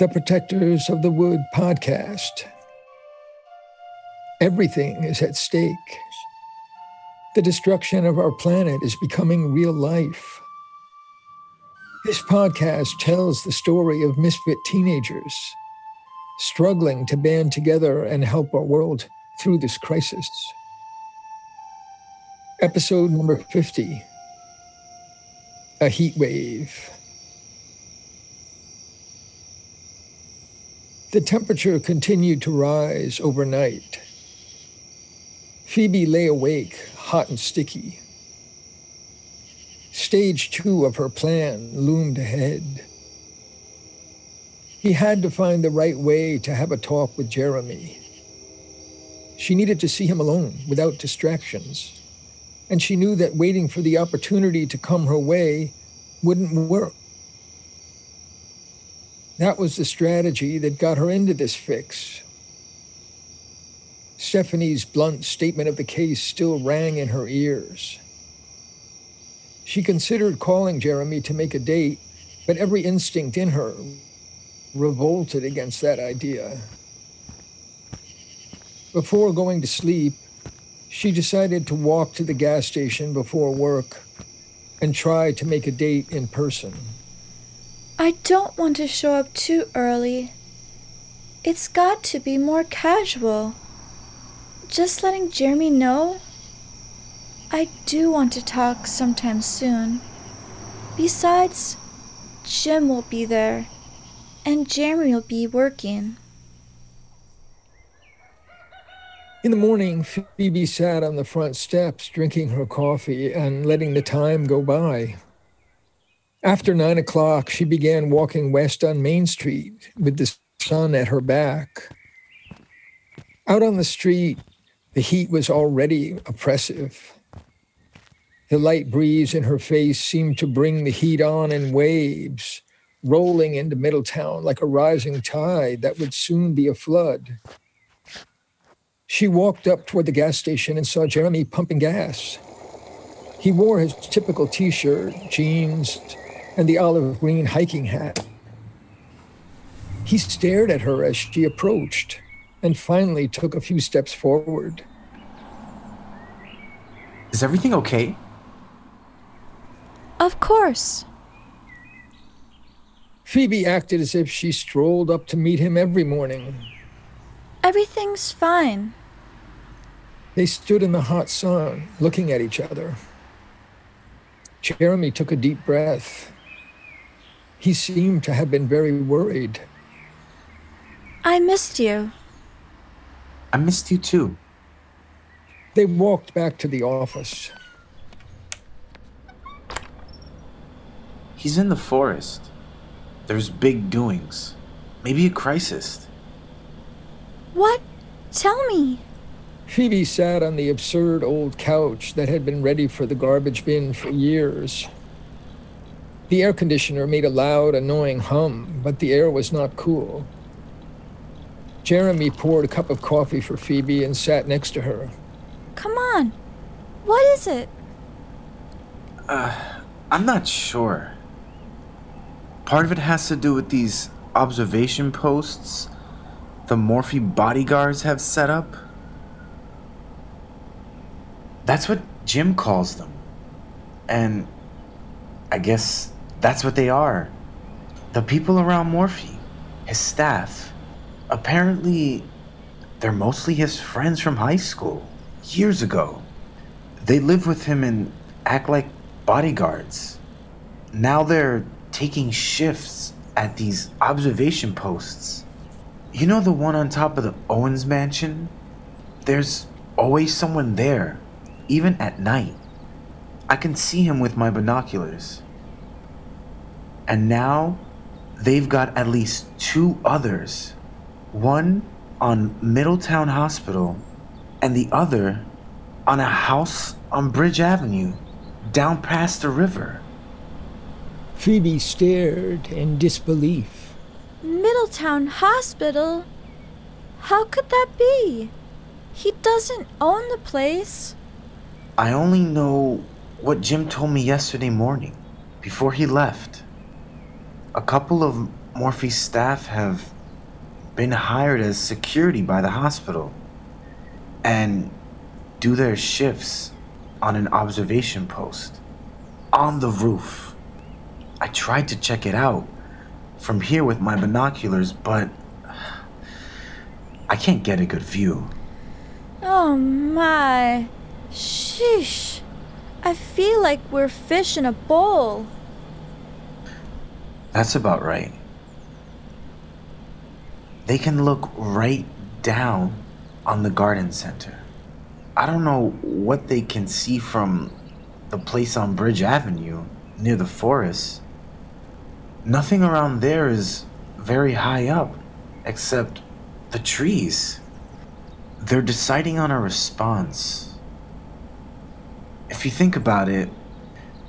the Protectors of the Wood podcast. Everything is at stake. The destruction of our planet is becoming real life. This podcast tells the story of misfit teenagers struggling to band together and help our world through this crisis. Episode number 50 A Heat Wave. The temperature continued to rise overnight. Phoebe lay awake, hot and sticky. Stage two of her plan loomed ahead. He had to find the right way to have a talk with Jeremy. She needed to see him alone, without distractions. And she knew that waiting for the opportunity to come her way wouldn't work. That was the strategy that got her into this fix. Stephanie's blunt statement of the case still rang in her ears. She considered calling Jeremy to make a date, but every instinct in her revolted against that idea. Before going to sleep, she decided to walk to the gas station before work and try to make a date in person. I don't want to show up too early. It's got to be more casual. Just letting Jeremy know. I do want to talk sometime soon. Besides, Jim will be there, and Jeremy will be working. In the morning, Phoebe sat on the front steps drinking her coffee and letting the time go by. After nine o'clock, she began walking west on Main Street with the sun at her back. Out on the street, the heat was already oppressive. The light breeze in her face seemed to bring the heat on in waves, rolling into Middletown like a rising tide that would soon be a flood. She walked up toward the gas station and saw Jeremy pumping gas. He wore his typical t shirt, jeans, and the olive green hiking hat. He stared at her as she approached and finally took a few steps forward. Is everything okay? Of course. Phoebe acted as if she strolled up to meet him every morning. Everything's fine. They stood in the hot sun, looking at each other. Jeremy took a deep breath. He seemed to have been very worried. I missed you. I missed you too. They walked back to the office. He's in the forest. There's big doings. Maybe a crisis. What? Tell me. Phoebe sat on the absurd old couch that had been ready for the garbage bin for years. The air conditioner made a loud, annoying hum, but the air was not cool. Jeremy poured a cup of coffee for Phoebe and sat next to her. Come on. What is it? Uh, I'm not sure. Part of it has to do with these observation posts the Morphe bodyguards have set up. That's what Jim calls them. And I guess that's what they are. The people around Morphe, his staff. Apparently, they're mostly his friends from high school, years ago. They live with him and act like bodyguards. Now they're taking shifts at these observation posts. You know the one on top of the Owens mansion? There's always someone there, even at night. I can see him with my binoculars. And now they've got at least two others one on Middletown Hospital, and the other on a house on Bridge Avenue, down past the river. Phoebe stared in disbelief. Middletown Hospital? How could that be? He doesn't own the place. I only know what Jim told me yesterday morning, before he left. A couple of Morphe's staff have been hired as security by the hospital and do their shifts on an observation post on the roof. I tried to check it out from here with my binoculars, but I can't get a good view. Oh my. Sheesh. I feel like we're fish in a bowl. That's about right. They can look right down on the garden center. I don't know what they can see from the place on Bridge Avenue near the forest. Nothing around there is very high up except the trees. They're deciding on a response. If you think about it,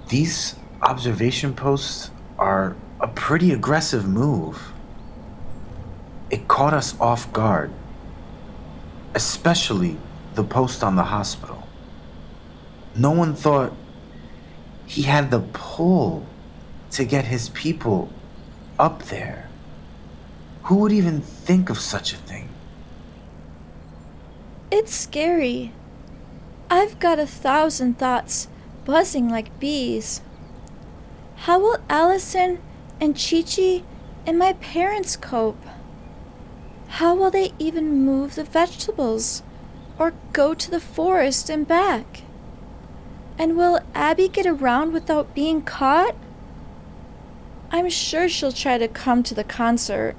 these observation posts are a pretty aggressive move. It caught us off guard, especially the post on the hospital. No one thought he had the pull to get his people up there. Who would even think of such a thing? It's scary. I've got a thousand thoughts buzzing like bees. How will Allison and Chi Chi and my parents cope? How will they even move the vegetables or go to the forest and back? And will Abby get around without being caught? I'm sure she'll try to come to the concert.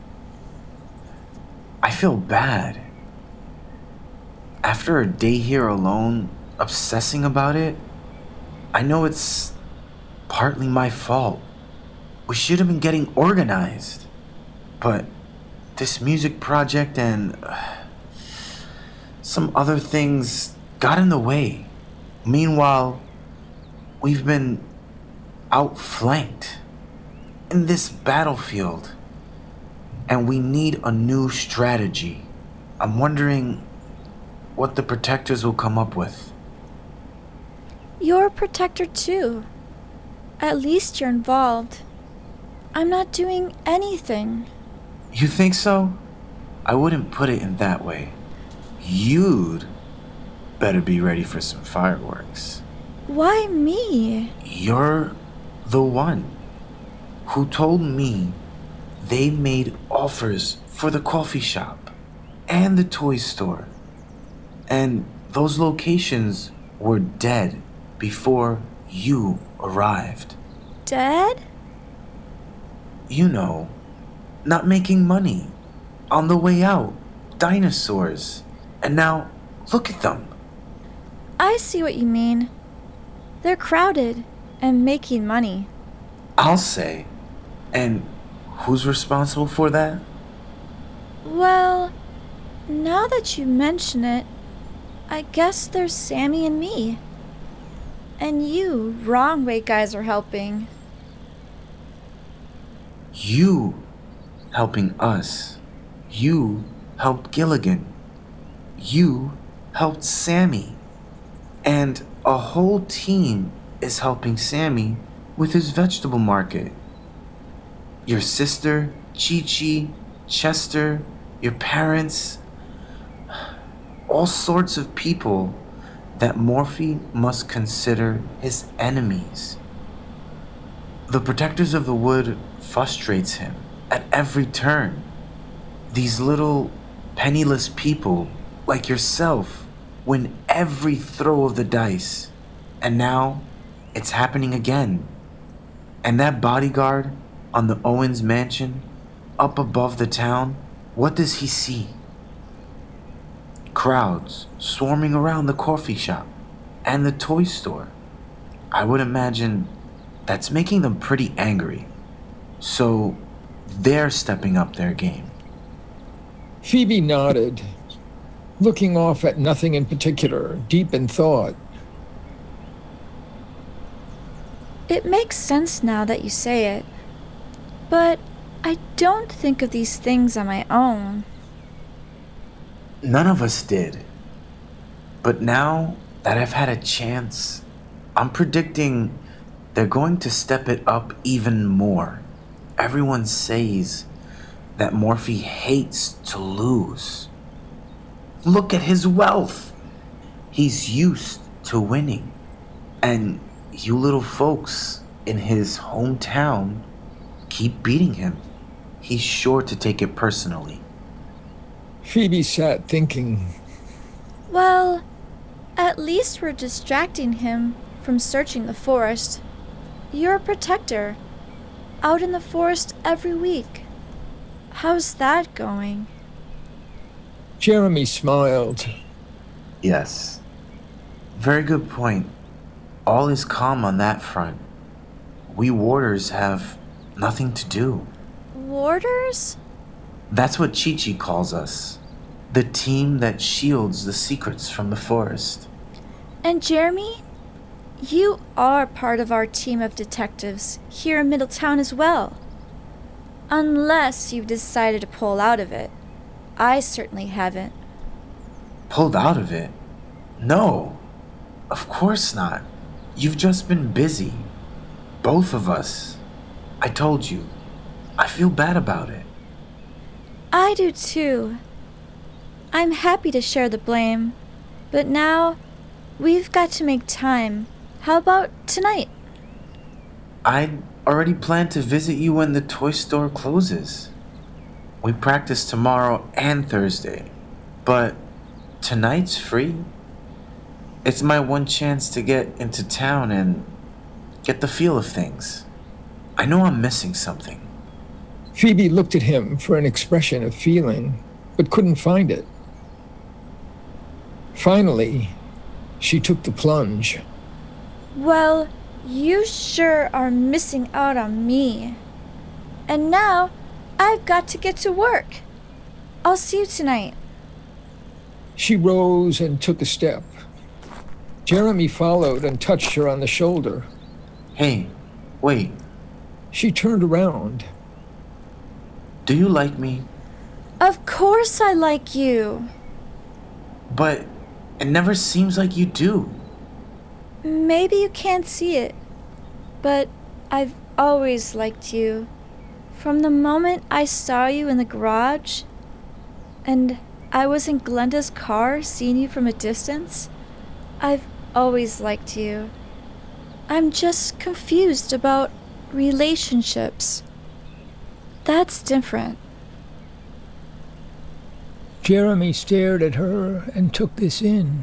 I feel bad. After a day here alone, obsessing about it, I know it's partly my fault. We should have been getting organized. But this music project and uh, some other things got in the way. Meanwhile, we've been outflanked in this battlefield and we need a new strategy. I'm wondering what the protectors will come up with. You're a protector too. At least you're involved. I'm not doing anything. You think so? I wouldn't put it in that way. You'd better be ready for some fireworks. Why me? You're the one who told me they made offers for the coffee shop and the toy store. And those locations were dead before you arrived. Dead? You know, not making money. On the way out, dinosaurs. And now, look at them. I see what you mean. They're crowded and making money. I'll say. And who's responsible for that? Well, now that you mention it, I guess there's Sammy and me. And you, wrong way guys are helping. You helping us. You helped Gilligan. You helped Sammy. And a whole team is helping Sammy with his vegetable market. Your sister, Chi Chi, Chester, your parents, all sorts of people that Morphe must consider his enemies. The protectors of the wood frustrates him at every turn. These little penniless people like yourself win every throw of the dice. And now it's happening again. And that bodyguard on the Owens mansion up above the town, what does he see? Crowds swarming around the coffee shop and the toy store. I would imagine that's making them pretty angry. So they're stepping up their game. Phoebe nodded, looking off at nothing in particular, deep in thought. It makes sense now that you say it. But I don't think of these things on my own. None of us did. But now that I've had a chance, I'm predicting they're going to step it up even more. Everyone says that Morphe hates to lose. Look at his wealth. He's used to winning. And you little folks in his hometown keep beating him. He's sure to take it personally. Phoebe sat thinking. Well, at least we're distracting him from searching the forest. You're a protector, out in the forest every week. How's that going? Jeremy smiled. Yes. Very good point. All is calm on that front. We warders have nothing to do. Warders? That's what Chi Chi calls us. The team that shields the secrets from the forest. And Jeremy? You are part of our team of detectives here in Middletown as well. Unless you've decided to pull out of it. I certainly haven't. Pulled out of it? No. Of course not. You've just been busy. Both of us. I told you. I feel bad about it. I do too. I'm happy to share the blame, but now we've got to make time. How about tonight? I'd already planned to visit you when the toy store closes. We practice tomorrow and Thursday, but tonight's free. It's my one chance to get into town and get the feel of things. I know I'm missing something. Phoebe looked at him for an expression of feeling, but couldn't find it. Finally, she took the plunge. Well, you sure are missing out on me. And now I've got to get to work. I'll see you tonight. She rose and took a step. Jeremy followed and touched her on the shoulder. Hey, wait. She turned around. Do you like me? Of course I like you. But it never seems like you do. Maybe you can't see it, but I've always liked you. From the moment I saw you in the garage, and I was in Glenda's car seeing you from a distance, I've always liked you. I'm just confused about relationships. That's different. Jeremy stared at her and took this in.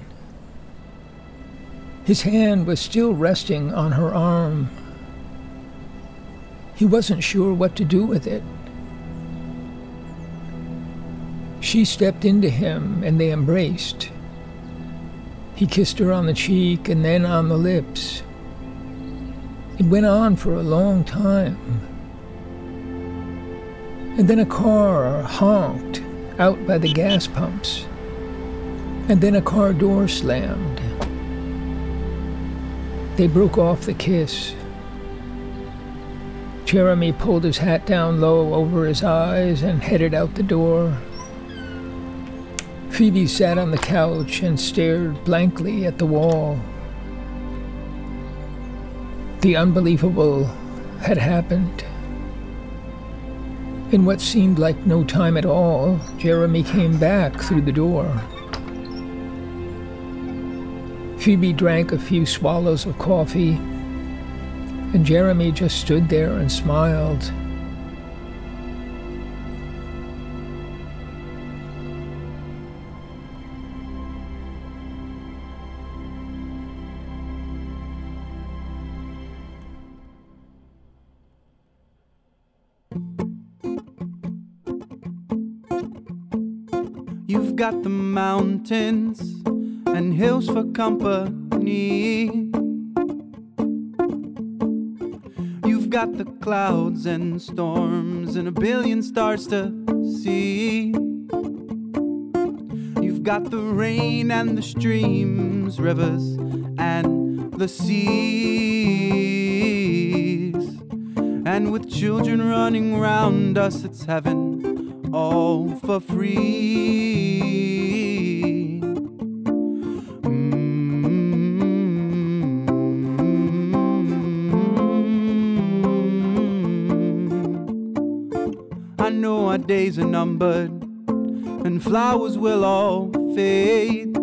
His hand was still resting on her arm. He wasn't sure what to do with it. She stepped into him and they embraced. He kissed her on the cheek and then on the lips. It went on for a long time. And then a car honked out by the gas pumps. And then a car door slammed. They broke off the kiss. Jeremy pulled his hat down low over his eyes and headed out the door. Phoebe sat on the couch and stared blankly at the wall. The unbelievable had happened. In what seemed like no time at all, Jeremy came back through the door. Phoebe drank a few swallows of coffee, and Jeremy just stood there and smiled. You've got the mountains and hills for company. You've got the clouds and storms and a billion stars to see. You've got the rain and the streams, rivers and the seas. And with children running round us, it's heaven all for free. Days are numbered, and flowers will all fade.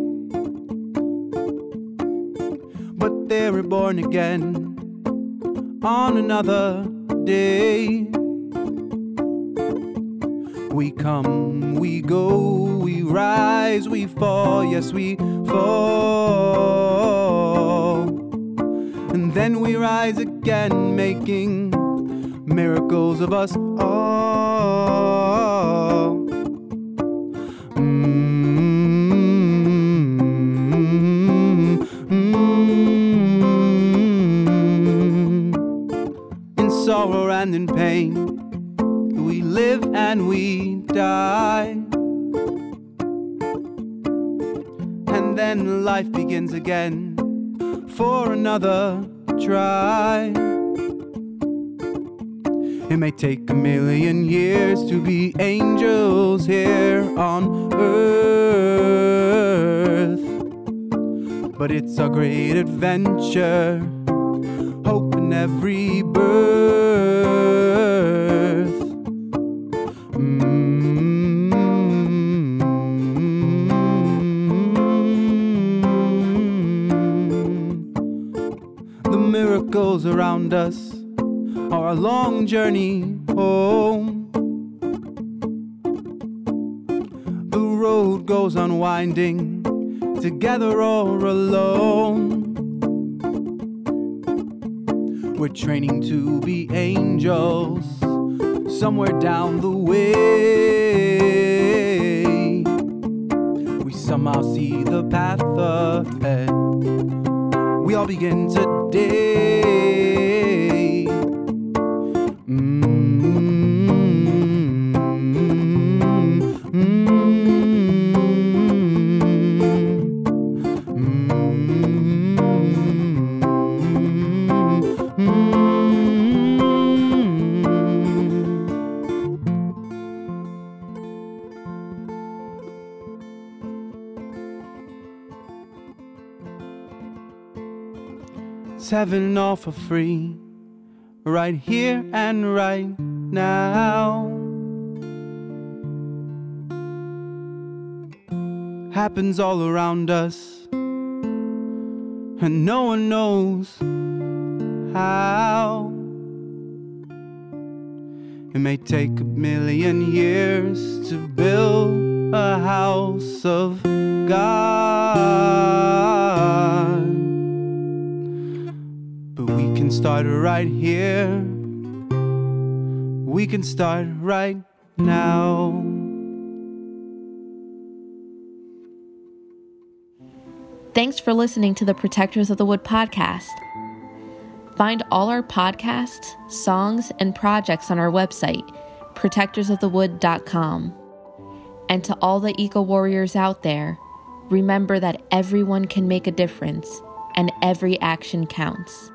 But they're reborn again on another day. We come, we go, we rise, we fall, yes, we fall. And then we rise again, making miracles of us all. And in pain, we live and we die. And then life begins again for another try. It may take a million years to be angels here on earth. But it's a great adventure, hope in every birth. Around us are a long journey home. The road goes unwinding, together or alone. We're training to be angels somewhere down the way. We somehow see the path ahead. We all begin today. All for free, right here and right now. Happens all around us, and no one knows how. It may take a million years to build a house of God. Can start right here. We can start right now. Thanks for listening to the Protectors of the Wood podcast. Find all our podcasts, songs, and projects on our website, protectorsofthewood.com. And to all the eco warriors out there, remember that everyone can make a difference and every action counts.